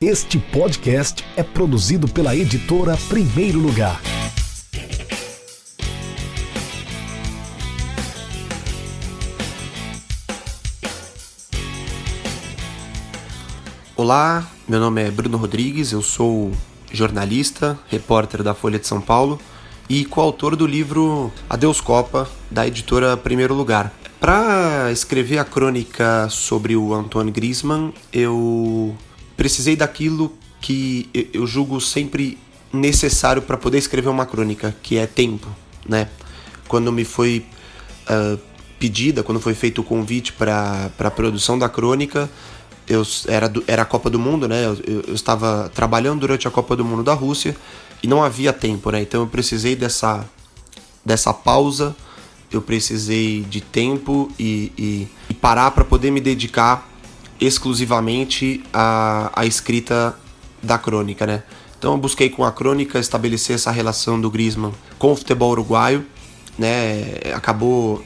Este podcast é produzido pela editora Primeiro Lugar. Olá, meu nome é Bruno Rodrigues, eu sou jornalista, repórter da Folha de São Paulo e coautor do livro Adeus Copa, da editora Primeiro Lugar. Para escrever a crônica sobre o Antoine Griezmann, eu precisei daquilo que eu julgo sempre necessário para poder escrever uma crônica, que é tempo, né? Quando me foi uh, pedida, quando foi feito o convite para a produção da crônica, eu era, era a Copa do Mundo, né? Eu, eu, estava trabalhando durante a Copa do Mundo da Rússia e não havia tempo, né? Então eu precisei dessa, dessa pausa, eu precisei de tempo e, e, e parar para poder me dedicar exclusivamente à, à escrita da crônica, né? Então eu busquei com a crônica estabelecer essa relação do Griezmann com o futebol uruguaio, né? Acabou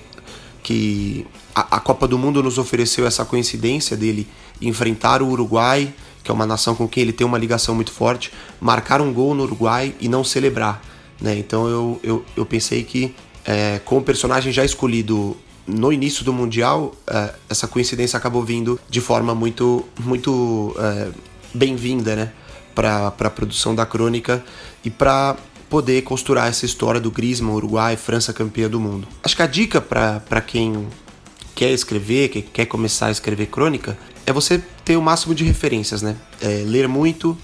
que a, a Copa do Mundo nos ofereceu essa coincidência dele enfrentar o Uruguai que é uma nação com quem ele tem uma ligação muito forte, marcar um gol no Uruguai e não celebrar. Né? Então eu, eu, eu pensei que é, com o personagem já escolhido no início do Mundial, é, essa coincidência acabou vindo de forma muito, muito é, bem-vinda né? para a produção da crônica e para poder costurar essa história do Griezmann, Uruguai, França campeã do mundo. Acho que a dica para quem quer escrever, que quer começar a escrever crônica, é você ter o máximo de referências, né? É, ler muito,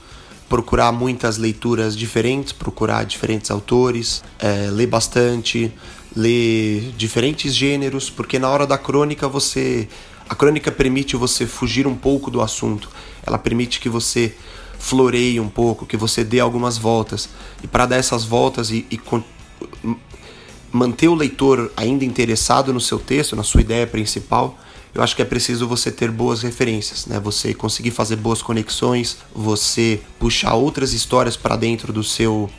procurar muitas leituras diferentes, procurar diferentes autores, é, ler bastante, ler diferentes gêneros, porque na hora da crônica você. A crônica permite você fugir um pouco do assunto, ela permite que você floreie um pouco, que você dê algumas voltas. E para dar essas voltas e, e manter o leitor ainda interessado no seu texto, na sua ideia principal, eu acho que é preciso você ter boas referências, né? Você conseguir fazer boas conexões, você puxar outras histórias para dentro do seu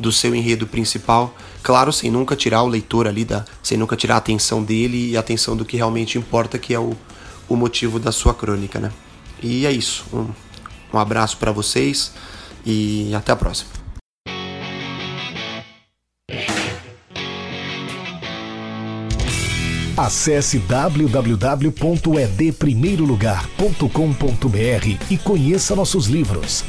do seu enredo principal, claro, sem nunca tirar o leitor ali da, sem nunca tirar a atenção dele e a atenção do que realmente importa, que é o, o motivo da sua crônica, né? E é isso. Um, um abraço para vocês e até a próxima. Acesse www.edprimeirolugar.com.br e conheça nossos livros.